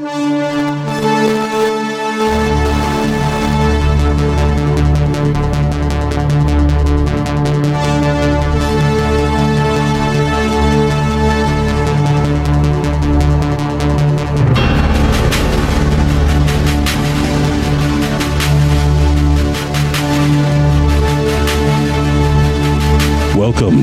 Welcome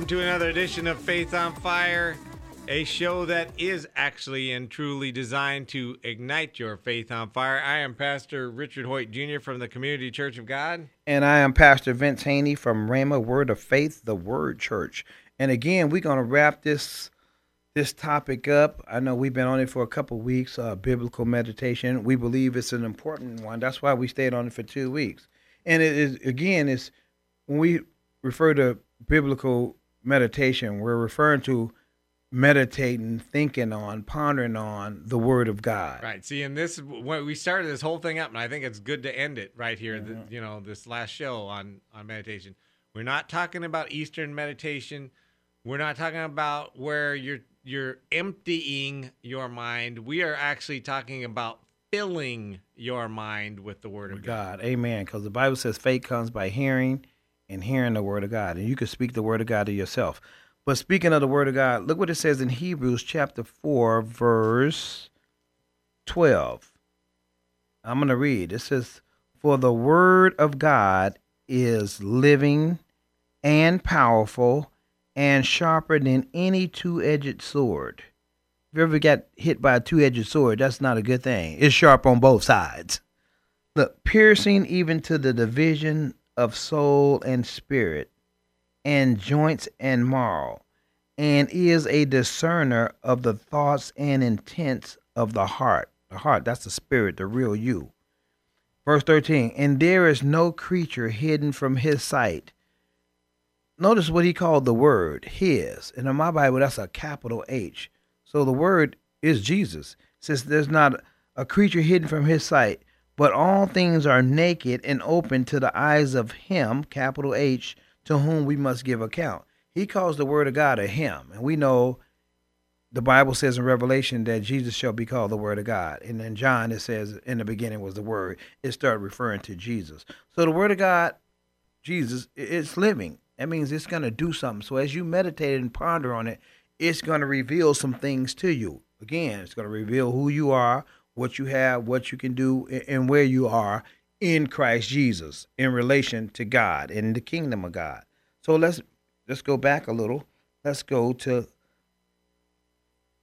Welcome to another edition of Faith on Fire, a show that is actually and truly designed to ignite your faith on fire. I am Pastor Richard Hoyt Jr. from the Community Church of God. And I am Pastor Vince Haynie from Rhema Word of Faith, the Word Church. And again, we're going to wrap this this topic up. I know we've been on it for a couple weeks, uh, biblical meditation. We believe it's an important one. That's why we stayed on it for two weeks. And it is again, it's when we refer to biblical meditation, we're referring to meditating, thinking on, pondering on the Word of God. Right. See, and this when we started this whole thing up, and I think it's good to end it right here. Mm-hmm. The, you know, this last show on on meditation. We're not talking about Eastern meditation. We're not talking about where you're you're emptying your mind. We are actually talking about filling your mind with the Word of God. God. Amen. Because the Bible says faith comes by hearing and hearing the word of God. And you can speak the word of God to yourself. But speaking of the word of God, look what it says in Hebrews chapter 4, verse 12. I'm going to read. It says, For the word of God is living and powerful and sharper than any two edged sword. If you ever got hit by a two edged sword, that's not a good thing. It's sharp on both sides. Look, piercing even to the division of soul and spirit, and joints and marrow, and is a discerner of the thoughts and intents of the heart. The heart, that's the spirit, the real you. Verse 13, and there is no creature hidden from his sight. Notice what he called the word, his. And in my Bible, that's a capital H. So the word is Jesus. Says there's not a creature hidden from his sight, but all things are naked and open to the eyes of him, capital H, to whom we must give account. He calls the word of God a him. And we know the Bible says in Revelation that Jesus shall be called the word of God. And in John it says in the beginning was the word. It started referring to Jesus. So the word of God, Jesus, it's living. That means it's going to do something. So as you meditate and ponder on it, it's going to reveal some things to you. Again, it's going to reveal who you are, what you have, what you can do, and where you are in Christ Jesus in relation to God and the kingdom of God. So let's let's go back a little. Let's go to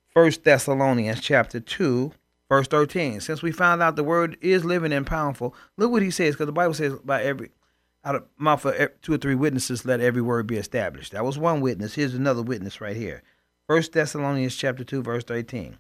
First Thessalonians chapter 2, verse 13. Since we found out the word is living and powerful, look what he says, because the Bible says by every out of mouth of two or three witnesses, let every word be established. That was one witness. Here's another witness right here. First Thessalonians chapter 2, verse 13.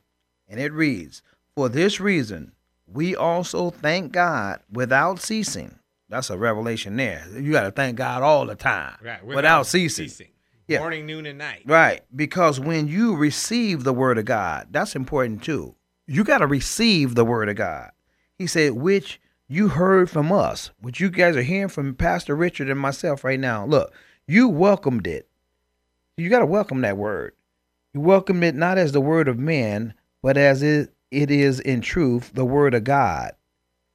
And it reads, For this reason we also thank God without ceasing. That's a revelation there. You got to thank God all the time Right. without, ceasing. Yeah. Morning, noon, and night. Right. Because when you receive the word of God, that's important too. You got to receive the word of God. He said, which you heard from us, which you guys are hearing from Pastor Richard and myself right now. Look, you welcomed it. You got to welcome that word. You welcomed it not as the word of men, but as it, it is in truth the word of God,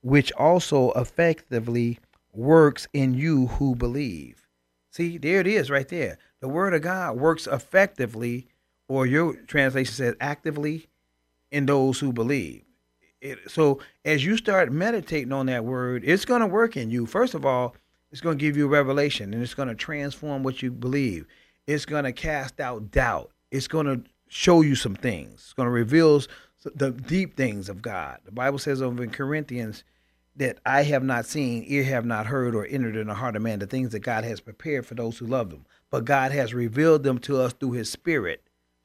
which also effectively works in you who believe. See, there it is right there. The word of God works effectively, or your translation says actively, in those who believe. It, so as you start meditating on that word, it's going to work in you. First of all, it's going to give you revelation and it's going to transform what you believe. It's going to cast out doubt. It's going to show you some things. It's going to reveal the deep things of God. The Bible says over in Corinthians that I have not seen, ear have not heard, or entered in the heart of man the things that God has prepared for those who love them. But God has revealed them to us through his spirit.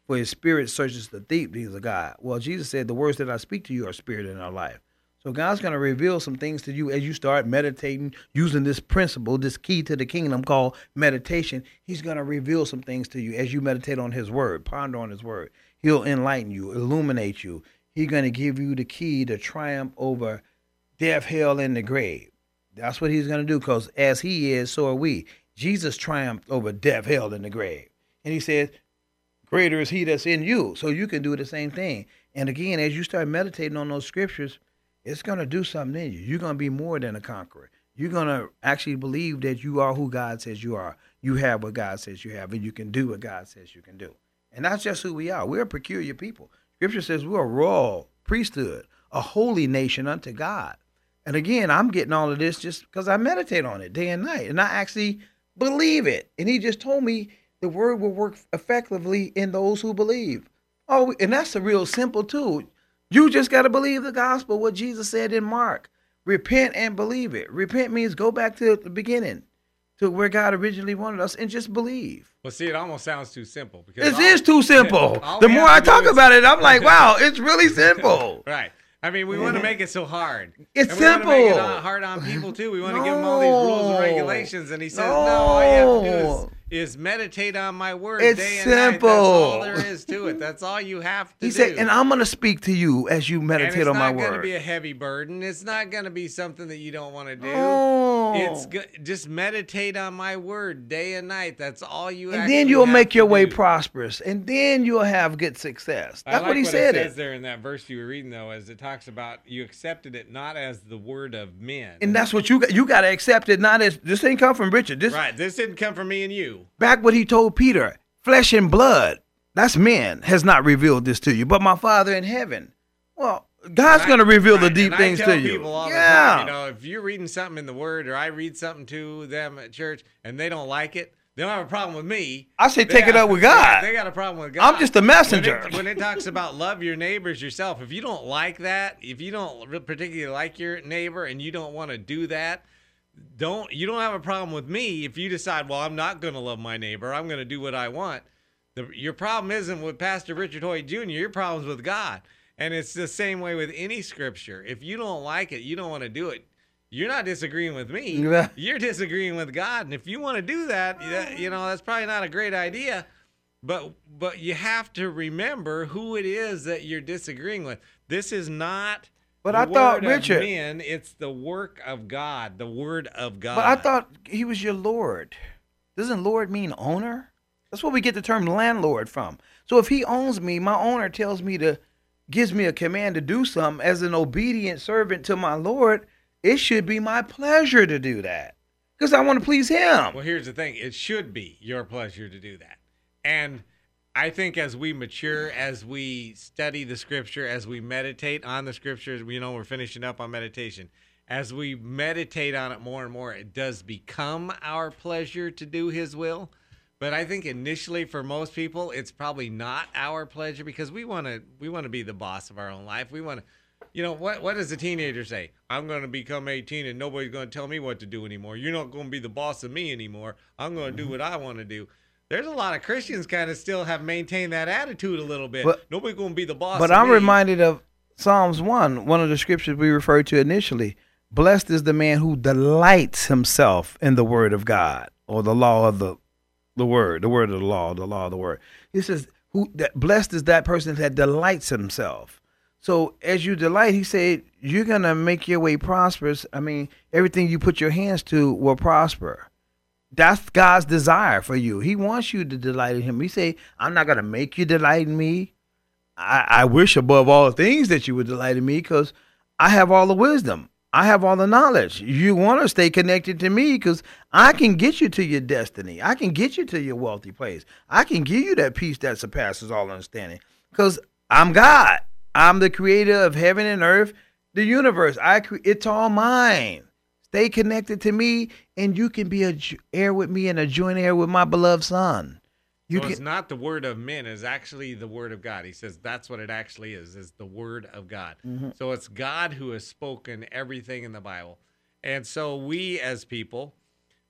For his spirit searches the deep things of God. Well, Jesus said, The words that I speak to you are spirit in our life. So God's going to reveal some things to you as you start meditating using this principle, this key to the kingdom called meditation. He's going to reveal some things to you as you meditate on his word, ponder on his word. He'll enlighten you, illuminate you. He's going to give you the key to triumph over death, hell, and the grave. That's what he's going to do because as he is, so are we. Jesus triumphed over death, hell, and the grave. And he said, Greater is he that's in you. So you can do the same thing. And again, as you start meditating on those scriptures, it's going to do something in you. You're going to be more than a conqueror. You're going to actually believe that you are who God says you are. You have what God says you have, and you can do what God says you can do. And that's just who we are. We're a peculiar people. Scripture says we're a royal priesthood, a holy nation unto God. And again, I'm getting all of this just because I meditate on it day and night. And I actually believe it. And he just told me the word will work effectively in those who believe. Oh, and that's a real simple too. You just got to believe the gospel, what Jesus said in Mark. Repent and believe it. Repent means go back to the beginning, to where God originally wanted us, and just believe. Well, see, it almost sounds too simple because It all- is too simple. The more I talk is- about it, I'm like, wow, it's really simple. right. I mean, we want to make it so hard. It's and we wanna make it simple. hard on people too. We want to give them all these rules and regulations, and he says, "No, all you have to do No. is, is meditate on my word It's day and night. That's all simple. there is to it. That's all you have to do. He do." said, and I'm going to speak to you as you meditate on my word. It's not going to be a heavy burden. It's not going to be something that you don't want to do. Oh. It's go- just meditate on my word day and night. That's all you. and then you'll make your way do. prosperous, and then you'll have good success. That's like what he what said. It It there in that verse you were reading, though, as it talks about you accepted it not as the word of men. and that's what you got. You got to accept it. Not as this didn't come from Richard. This right. This didn't come from me and you. Back what he told Peter. Flesh and blood, that's men, has not revealed this to you, but my Father in heaven. Well, God's going to reveal the deep things to you. People all yeah. the time, you know, if you're reading something in the Word, or I read something to them at church, and they don't like it, they don't have a problem with me. I say They take it up with God. They got a problem with God. I'm just a messenger. When it, when it talks about love your neighbors yourself, if you don't like that, if you don't particularly like your neighbor, and you don't want to do that, don't you don't have a problem with me if you decide, well, I'm not going to love my neighbor. I'm going to do what I want. The, your problem isn't with Pastor Richard Hoyt Jr. Your problem's with God. And it's the same way with any scripture. If you don't like it, you don't want to do it. You're not disagreeing with me. You're disagreeing with God. And if you want to do that, that- you know, that's probably not a great idea. But but you have to remember who it is that you're disagreeing with. This is not But the I thought, Richard- men, it's the work of God, the word of God. But I thought he was your Lord. Doesn't Lord mean owner? That's where we get the term landlord from. So if he owns me, my owner tells me to, gives me a command to do something as an obedient servant to my Lord, it should be my pleasure to do that. Because I want to please him. Well, here's the thing it should be your pleasure to do that. And I think as we mature, as we study the scripture, as we meditate on the scriptures, you know, we're finishing up on meditation. As we meditate on it more and more, it does become our pleasure to do his will. But I think initially for most people, it's probably not our pleasure because we want to we want to be the boss of our own life. We want to you know what? What does a teenager say? I'm going to become 18 and nobody's going to tell me what to do anymore. You're not going to be the boss of me anymore. I'm going to do mm-hmm. what I want to do. There's a lot of Christians kind of still have maintained that attitude a little bit. But- nobody's going to be the boss. But I'm me. reminded of Psalms 1, one of the scriptures we referred to initially. Blessed is the man who delights himself in the word of God or the law of the the word, the word of the law, the law of the word. He says, "Who that blessed is that person that delights himself." So as you delight, he said, you're gonna make your way prosperous. I mean, everything you put your hands to will prosper. That's God's desire for you. He wants you to delight in Him. He say, "I'm not gonna make you delight in me. I, I wish above all things that you would delight in me, because I have all the wisdom. I have all the knowledge. You want to stay connected to me because I can get you to your destiny. I can get you to your wealthy place. I can give you that peace that surpasses all understanding because I'm God. I'm the creator of heaven and earth, the universe. I cre- it's all mine. Stay connected to me, and you can be a heir with me and a joint heir with my beloved Son. You so can, it's not the word of men; it's actually the word of God. He says that's what it actually is: is the word of God. Mm-hmm. So it's God who has spoken everything in the Bible, and so we as people,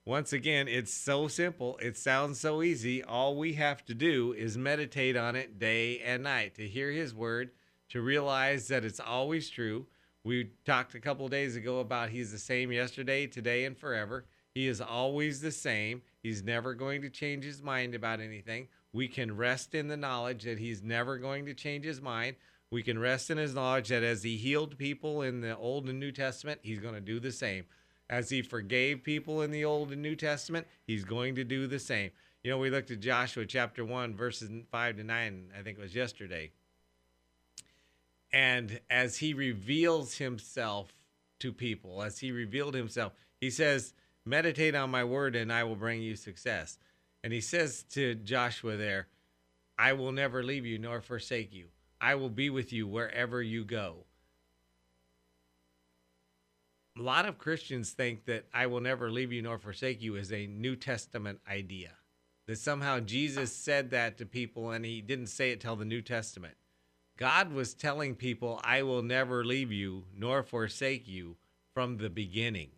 once again, it's so simple. It sounds so easy. All we have to do is meditate on it day and night to hear His word, to realize that it's always true. We talked a couple days ago about He's the same yesterday, today, and forever. He is always the same. He's never going to change his mind about anything. We can rest in the knowledge that he's never going to change his mind. We can rest in his knowledge that as he healed people in the Old and New Testament, he's going to do the same. As he forgave people in the Old and New Testament, he's going to do the same. You know, we looked at Joshua chapter 1, verses 5 to 9, I think it was yesterday. And as he reveals himself to people, as he revealed himself, he says, Meditate on my word, and I will bring you success. And he says to Joshua there, I will never leave you nor forsake you. I will be with you wherever you go. A lot of Christians think that I will never leave you nor forsake you is a New Testament idea. That somehow Jesus said that to people and he didn't say it till the New Testament. God was telling people, I will never leave you nor forsake you from the beginning.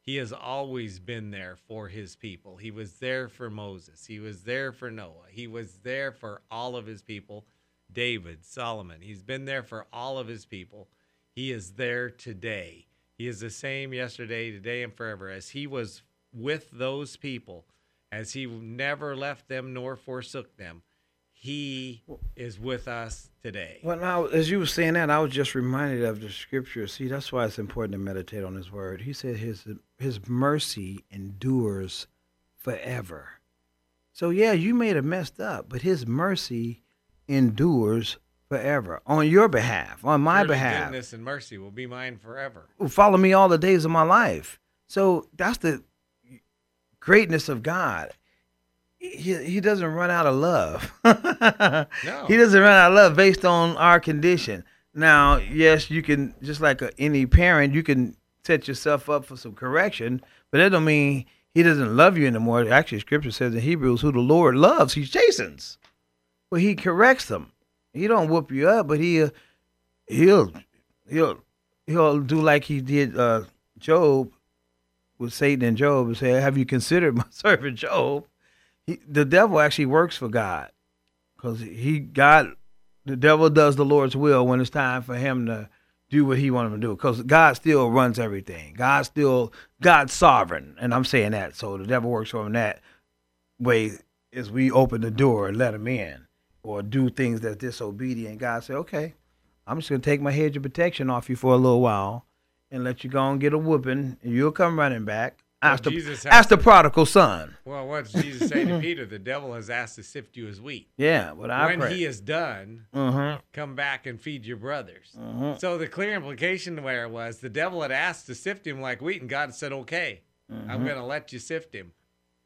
He has always been there for his people. He was there for Moses. He was there for Noah. He was there for all of his people. David, Solomon. He's been there for all of his people. He is there today. He is the same yesterday, today, and forever. As he was with those people, as he never left them nor forsook them, he is with us today. Well, now, as you were saying that, I was just reminded of the scripture. See, that's why it's important to meditate on His Word. He said His His mercy endures forever. So yeah, you may have messed up, but His mercy endures forever on your behalf, on my Surely behalf. Goodness and mercy will be mine forever. Will follow me all the days of my life. So that's the greatness of God. He, he doesn't run out of love. No. He doesn't run out of love based on our condition. Now, yes, you can just like a, any parent, you can set yourself up for some correction, but that don't mean he doesn't love you anymore. Actually, Scripture says in Hebrews, "Who the Lord loves, He chastens." Well, He corrects them. He don't whoop you up, but he uh, he'll he'll he'll do like he did uh, Job with Satan and Job and say, "Have you considered my servant Job?" He, the devil actually works for God because he God the devil does the Lord's will when it's time for him to do what he wants him to do because God still runs everything. God still God's sovereign, and I'm saying that. So the devil works for him that way as we open the door and let him in, or do things that's disobedient. God said, "Okay, I'm just gonna take my hedge of protection off you for a little while and let you go and get a whooping, and you'll come running back." Well, Ask the, Jesus has ask the prodigal son. Well, what's Jesus saying to Peter? The devil has asked to sift you as wheat. Yeah, but I when pray. he is done, uh-huh. come back and feed your brothers. Mhm. So the clear implication where it was the devil had asked to sift him like wheat, and God said, "Okay, Mm-hmm. I'm going to let you sift him."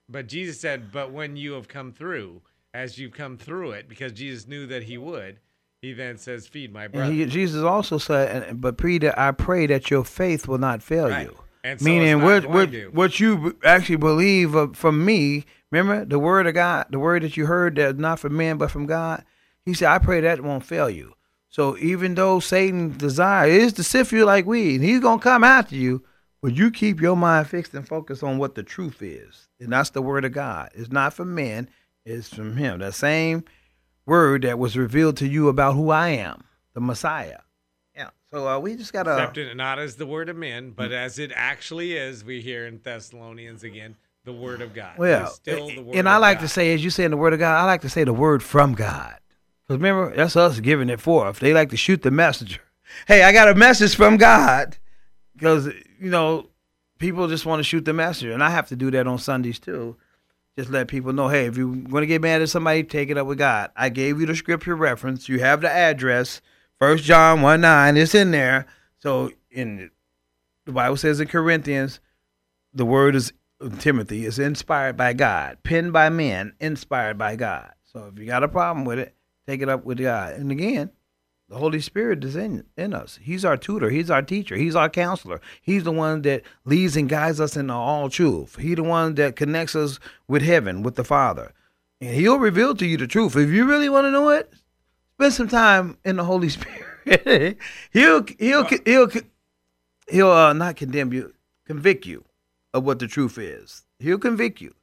But Jesus said, "But when you have come through, as you've come through it, because Jesus knew that he would, he then says, "Feed my brothers." He, Jesus also said, "But Peter, I pray that your faith will not fail Right. you." And so Meaning, what what to. what you actually believe of, from me. Remember the word of God, the word that you heard that's not from man but from God. He said, "I pray that won't fail you." So even though Satan's desire is to sift you like weed, he's gonna come after you, but you keep your mind fixed and focused on what the truth is, and that's the word of God. It's not from men; it's from Him. That same word that was revealed to you about who I am, the Messiah. So uh, we just gotta. accepted it not as the word of men, but as it actually is. We hear in Thessalonians again, the word of God. Well, still the word and I like God. to say, as you say in the Word of God, I like to say the word from God. Because remember, that's us giving it forth. They like to shoot the messenger. Hey, I got a message from God. Because, you know, people just want to shoot the messenger. And I have to do that on Sundays too. Just let people know, hey, if you're going to get mad at somebody, take it up with God. I gave you the scripture reference. You have the address. First John 1 9, it's in there. So, in the Bible says in Corinthians, the word is uh, Timothy is inspired by God, penned by men, inspired by God. So if you got a problem with it, take it up with God. And again, the Holy Spirit is in, in us. He's our tutor. He's our teacher. He's our counselor. He's the one that leads and guides us into all truth. He's the one that connects us with heaven, with the Father. And he'll reveal to you the truth. If you really want to know it, spend some time in the Holy Spirit. he'll he'll he'll he'll uh, not condemn you, convict you of what the truth is. He'll convict you.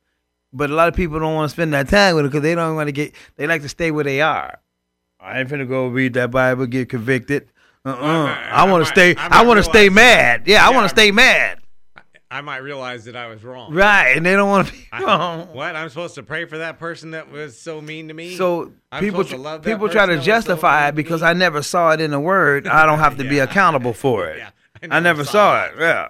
But a lot of people don't want to spend that time with it because they don't want to get. They like to stay where they are. I ain't finna go read that Bible, get convicted. Uh-uh. I, I want to stay. I I, want to stay mad. Yeah, I want to stay mad. I might realize that I was wrong. Right, and they don't want to be I- wrong. what? I'm supposed to pray for that person that was so mean to me? So I'm people supposed to love that people try to was so justify it because? I never saw it in the word. I don't have to be accountable for it. Yeah, I never saw it. Yeah.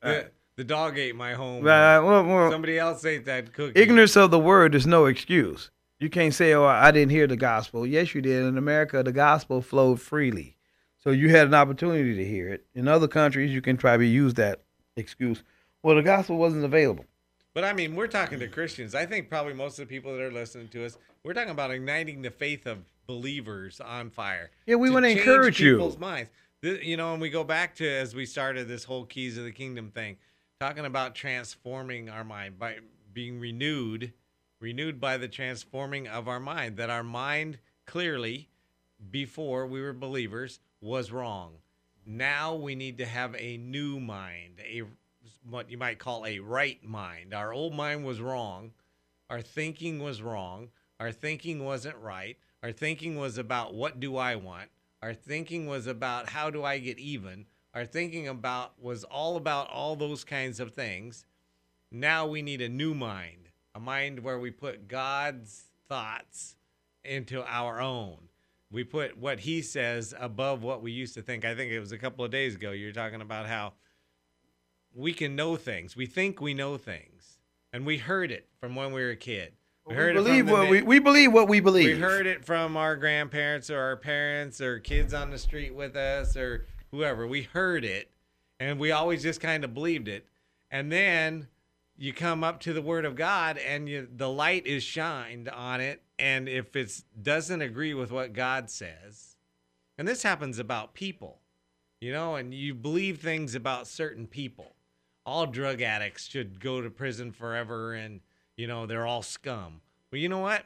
The, the dog ate my home. Right. Well, well, Somebody else ate that cookie. ignorance of the word is no excuse. You can't say, "Oh, I didn't hear the gospel." Yes, you did. In America, the gospel flowed freely, so you had an opportunity to hear it. In other countries, you can try to use that excuse. Well, the gospel wasn't available. But I mean, we're talking to Christians. I think probably most of the people that are listening to us, we're talking about igniting the faith of believers on fire. Yeah, we wanna change encourage you. people's minds. You know, and we go back to as we started this whole keys of the kingdom thing, talking about transforming our mind by being renewed, renewed by the transforming of our mind. That our mind clearly, before we were believers, was wrong. Now we need to have a new mind, a what you might call a right mind. Our old mind was wrong. Our thinking was wrong. Our thinking wasn't right. Our thinking was about what do I want. Our thinking was about how do I get even. Our thinking about was all about all those kinds of things. Now we need a new mind, a mind where we put God's thoughts into our own. We put what he says above what we used to think. I think it was a couple of days ago you were talking about how we can know things. We think we know things. And we heard it from when we were a kid. We, heard it from believe what we, we believe what we believe. we heard it from our grandparents or our parents or kids on the street with us or whoever. We heard it and we always just kind of believed it. And then you come up to the word of God and you, the light is shined on it and if it doesn't agree with what God says. And this happens about people. You know, and you believe things about certain people. All drug addicts should go to prison forever and you know, they're all scum. Well, you know what?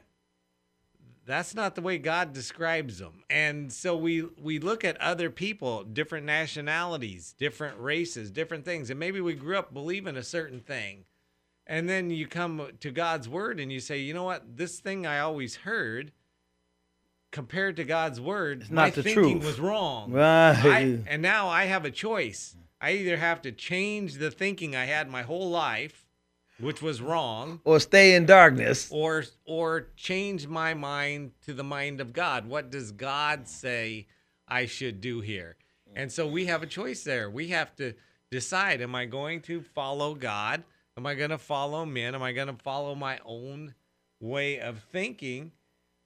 that's not the way God describes them. And so we we look at other people, different nationalities, different races, different things, and maybe we grew up believing a certain thing. And then you come to God's word and you say, "You know what? This thing I always heard compared to God's word, It's my the thinking truth." was wrong." Right. I, and now I have a choice. I either have to change the thinking I had my whole life, which was wrong, or stay in darkness. or or change my mind to the mind of God. What does God say I should do here? And so we have a choice there. We have to decide am I going to follow God? Am I going to follow men? Am I going to follow my own way of thinking?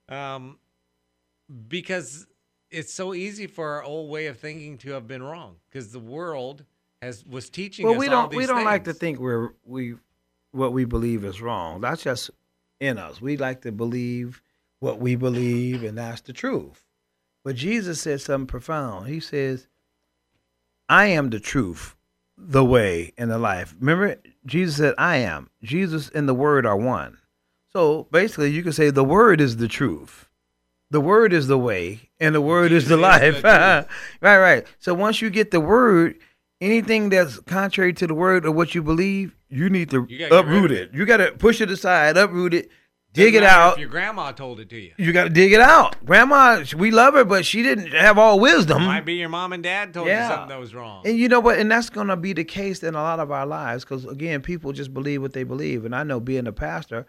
Um, because it's so easy for our old way of thinking to have been wrong because the world has was teaching Well, us we don't we don't like to think we're we what we believe is wrong. That's just in us. We like to believe what we believe, and that's the truth. But Jesus said something profound. He says, "I am the truth, the way, and the life." Remember, Jesus said, "I am." Jesus and the Word are one. So basically, you can say the Word is the truth. The word is the way, and the word is the life. right, right. So once you get the word, anything that's contrary to the word or what you believe, you need to You gotta get rid uproot of it. You got to push it aside, uproot it, dig it Doesn't out. If your grandma told it to you, You got to dig it out. Grandma, we love her, but she didn't have all wisdom. might be your mom and dad told Yeah. you something that was wrong. And you know what? And that's going to be the case in a lot of our lives because, again, people just believe what they believe. And I know being a pastor,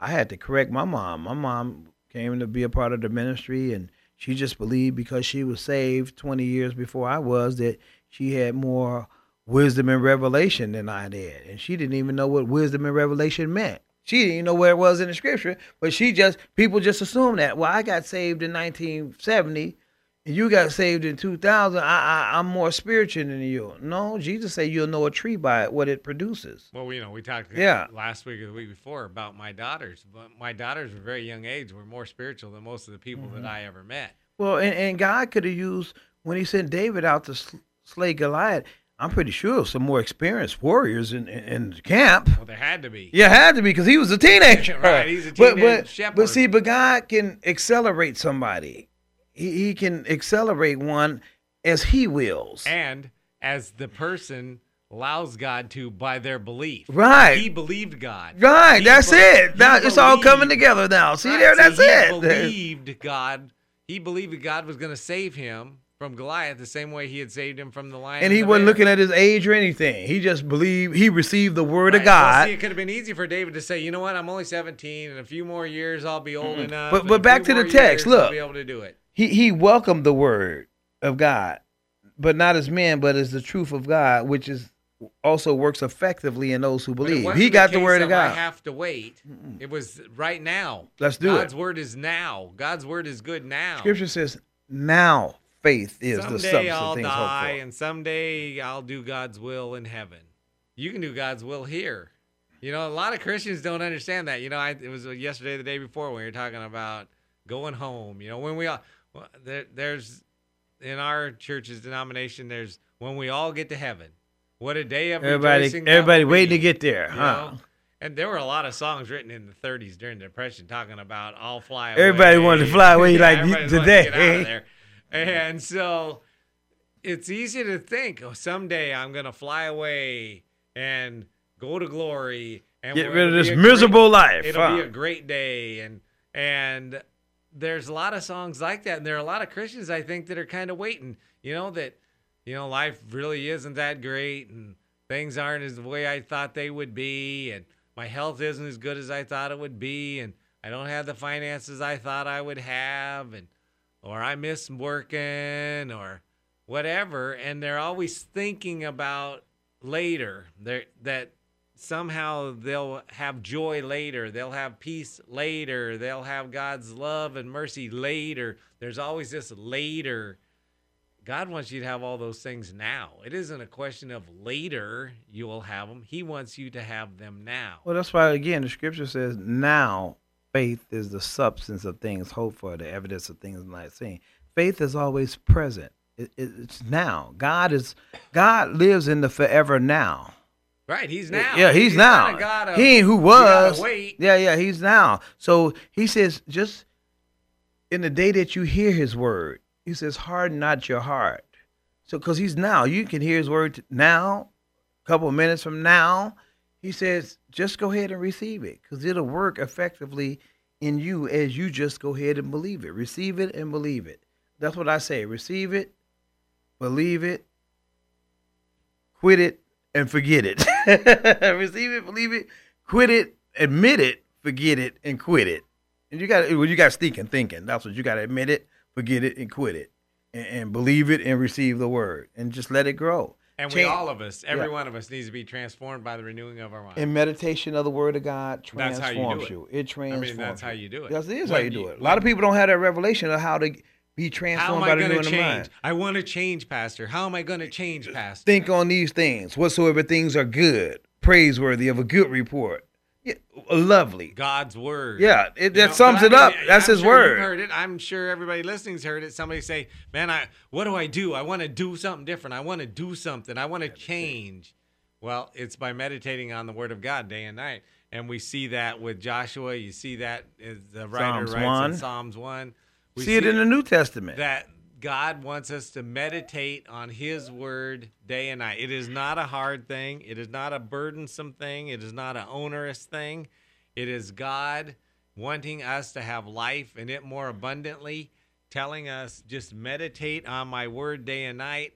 I had to correct my mom. My mom came to be a part of the ministry, and she just believed because she was saved 20 years before I was that she had more wisdom and revelation than I did. And she didn't even know what wisdom and revelation meant. She didn't even know where it was in the scripture, but she just, people just assumed that. Well, I got saved in 1970 and you got saved in 2000, I, I, I'm more spiritual than you. No, Jesus said you'll know a tree by what it produces. Well, you know, we talked Yeah. last week or the week before about my daughters, but my daughters were very young age were more spiritual than most of the people Mm-hmm. that I ever met. Well, and, and God could have used, when he sent David out to sl- slay Goliath, I'm pretty sure some more experienced warriors in, in, in the camp. Well, there had to be. Yeah, had to be because he was a teenager. Right, he's a but, teenage but, shepherd. But see, but God can accelerate somebody. He, he can accelerate one as he wills. And as the person allows God to by their belief. Right. He believed God. right, He that's be- it. Now it's all coming together now. See Right, there, so that's he it. believed God. He believed that God was going to save him from Goliath the same way he had saved him from the lion. and he wasn't bear. looking at his age or anything. He just believed. He received the word Right. of Well, God. see, it could have been easy for David to say, you know what, I'm only 17, and a few more years I'll be old enough. But- but back to the text, years I'll look. be able to do it. He he welcomed the word of God, but not as men, but as the truth of God, which is also works effectively in those who believe. He got the case word of I God. have to wait. It was right now. Let's do God's it. God's word is now. God's word is good now. Scripture says, "Now faith is the substance I'll of things hoped die, for." and someday I'll do God's will in heaven. You can do God's will here. You know, a lot of Christians don't understand that. You know, I, it was yesterday, the day before, when we were talking about going home. You know, when we all well, there, there's in our church's denomination, there's when we all get to heaven. What a day of Everybody, rejoicing everybody waiting to get there, huh? know? And there were a lot of songs written in the 30s during the Depression talking about "I'll fly away." Everybody wanted to fly away like to get out today. there. And so it's easy to think, oh, someday I'm going to fly away and go to glory and Get rid of this miserable great- life. It'll huh? be a great day, and and there's a lot of songs like that, and there are a lot of Christians I think that are kind of waiting. You know that you know life really isn't that great, and things aren't as the way I thought they would be, and my health isn't as good as I thought it would be, and I don't have the finances I thought I would have, and or I miss working, or whatever, and they're always thinking about later. They're, that somehow they'll have joy later. They'll have peace later. They'll have God's love and mercy later. There's always this later. God wants you to have all those things now. It isn't a question of later you will have them. He wants you to have them now. Well, that's why again the scripture says, "Now faith is the substance of things hoped for, the evidence of things not seen." Faith is always present. It, it, it's now. God is God lives in the forever now. Right? He's now. Yeah, he's, not now. a God of, he ain't who was. Yeah, yeah, he's now. So he says, just in the day that you hear his word, he says, harden not your heart. So, because he's now, you can hear his word now, a couple of minutes from now. He says, just go ahead and receive it because it'll work effectively in you as you just go ahead and believe it. Receive it and believe it. That's what I say. Receive it, believe it, quit it, and forget it. Receive it, believe it, quit it, admit it, forget it, and quit it. And you got well, you got stinking thinking. That's what you got to admit it, forget it, and quit it, and, and believe it and receive the word, and just let it grow. And we all of us, every Yeah. one of us, needs to be transformed by the renewing of our mind. And meditation of the word of God That's how transforms you you. do It I transforms. mean, that's how you do it. That is how When you do it. A lot of people don't have that revelation of how to be How transformed am by I the going renewing to of change? mind. I want to change, Pastor. How am I going to change, Pastor? Think on these things. Whatsoever things are good, praiseworthy, of a good report. Yeah, lovely. God's word. Yeah, it, that know, sums it I up. That's I'm his sure word. Heard it. I'm sure everybody listening's heard it. Somebody say, "Man, I what do I do? I want to do something different. I want to do something. I want to change." Well, it's by meditating on the Word of God day and night, and we see that with Joshua. You see that uh, the writer Psalms writes 1. in Psalms one. We See it in the New Testament. that God wants us to meditate on His Word day and night. It is not a hard thing. It is not a burdensome thing. It is not an onerous thing. It is God wanting us to have life and it more abundantly, telling us just meditate on my Word day and night,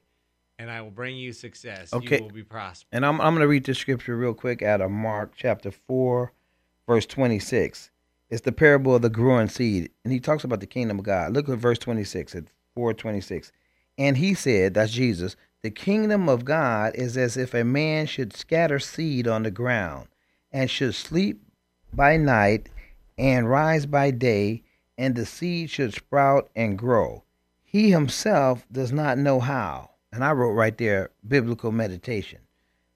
and I will bring you success. Okay. You will be prosperous. And I'm, I'm going to read this scripture real quick out of Mark chapter 4, verse 26. It's the parable of the growing seed. And he talks about the kingdom of God. Look at verse 26 at 426. And he said, that's Jesus, the kingdom of God is as if a man should scatter seed on the ground and should sleep by night and rise by day, and the seed should sprout and grow. he himself does not know how. And I wrote right there, biblical meditation.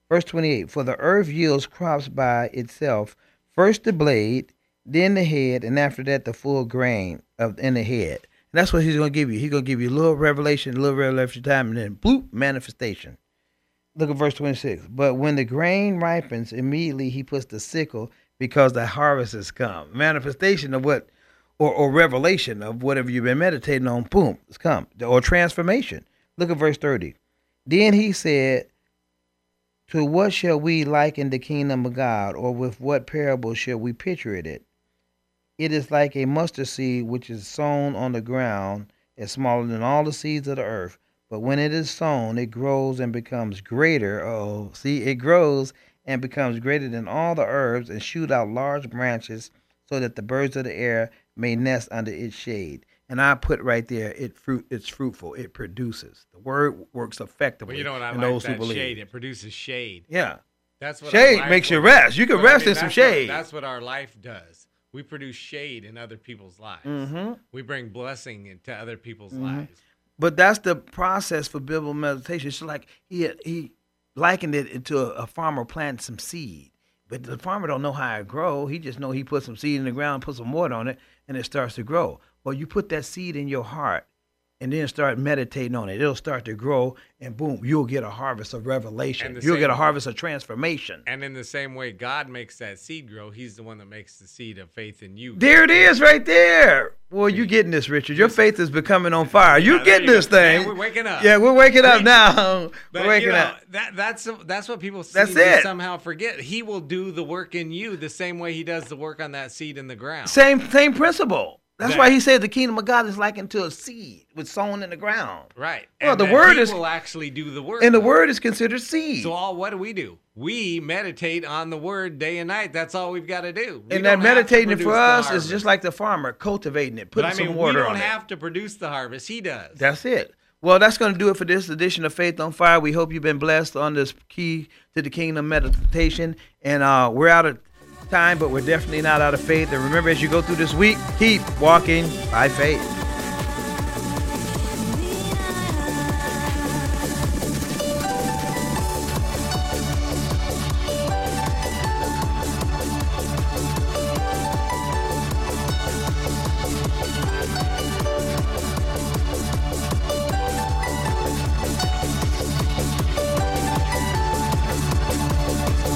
Verse 28 For the earth yields crops by itself, first the blade, then the head, and after that the full grain of in the head. And that's what he's to give you. He's to give you a little revelation, a little revelation time, and then bloop, manifestation. Look at verse 26. But when the grain ripens, immediately he puts the sickle because the harvest has come. Manifestation of what, or, or revelation of whatever you've been meditating on, boom, it's come. Or transformation. Look at verse 30. Then he said, To what shall we liken the kingdom of God, or with what parable shall we picture it? It is like a mustard seed which is sown on the ground, is smaller than all the seeds of the earth. But when it is sown, it grows and becomes greater. Oh, see, it grows and becomes greater than all the herbs and shoot out large branches so that the birds of the air may nest under its shade. And I put right there, it fruit, it's fruitful, it produces. The word works effectively. Well, you know what I like those that shade. It produces shade. Yeah, That's what Shade makes you rest. You can But I rest mean, in some that's what- shade. that's what our life does. We produce shade in other people's lives. Mm-hmm. We bring blessing into other people's lives. but that's the process for biblical meditation. It's like he he likened it into a, a farmer planting some seed, but the farmer don't know how it grow. He just know he put some seed in the ground, put some water on it, and it starts to grow. Well, you put that seed in your heart, and then start meditating on it. It'll start to grow, and boom, you'll get a harvest of revelation. You'll get a harvest of transformation. And in the same way God makes that seed grow, He's the one that makes the seed of faith in you. There it is, right there. Well, you're getting this, Richard? Your faith is becoming on fire. You getting you this go. thing? Man, we're waking up. Yeah, we're waking up now. But we're waking you know, up. that that's that's what people That's it. somehow forget. He will do the work in you the same way He does the work on that seed in the ground. Same same principle. That's That- why he said the kingdom of God is likened to a seed was sown in the ground. Right. Well, And the word is- will actually do the work. And the word is considered seed. So all what do we do? We meditate on the word day and night. That's all we've got to do. We and that don't meditating for us is just like the farmer cultivating it, putting But I mean, some we water don't on it. have to produce the harvest. He does. That's it. Well, that's going to do it for this edition of Faith on Fire. We hope you've been blessed on this key to the kingdom meditation. And uh, we're out of time, but we're definitely not out of faith. And remember, as you go through this week, keep walking by faith.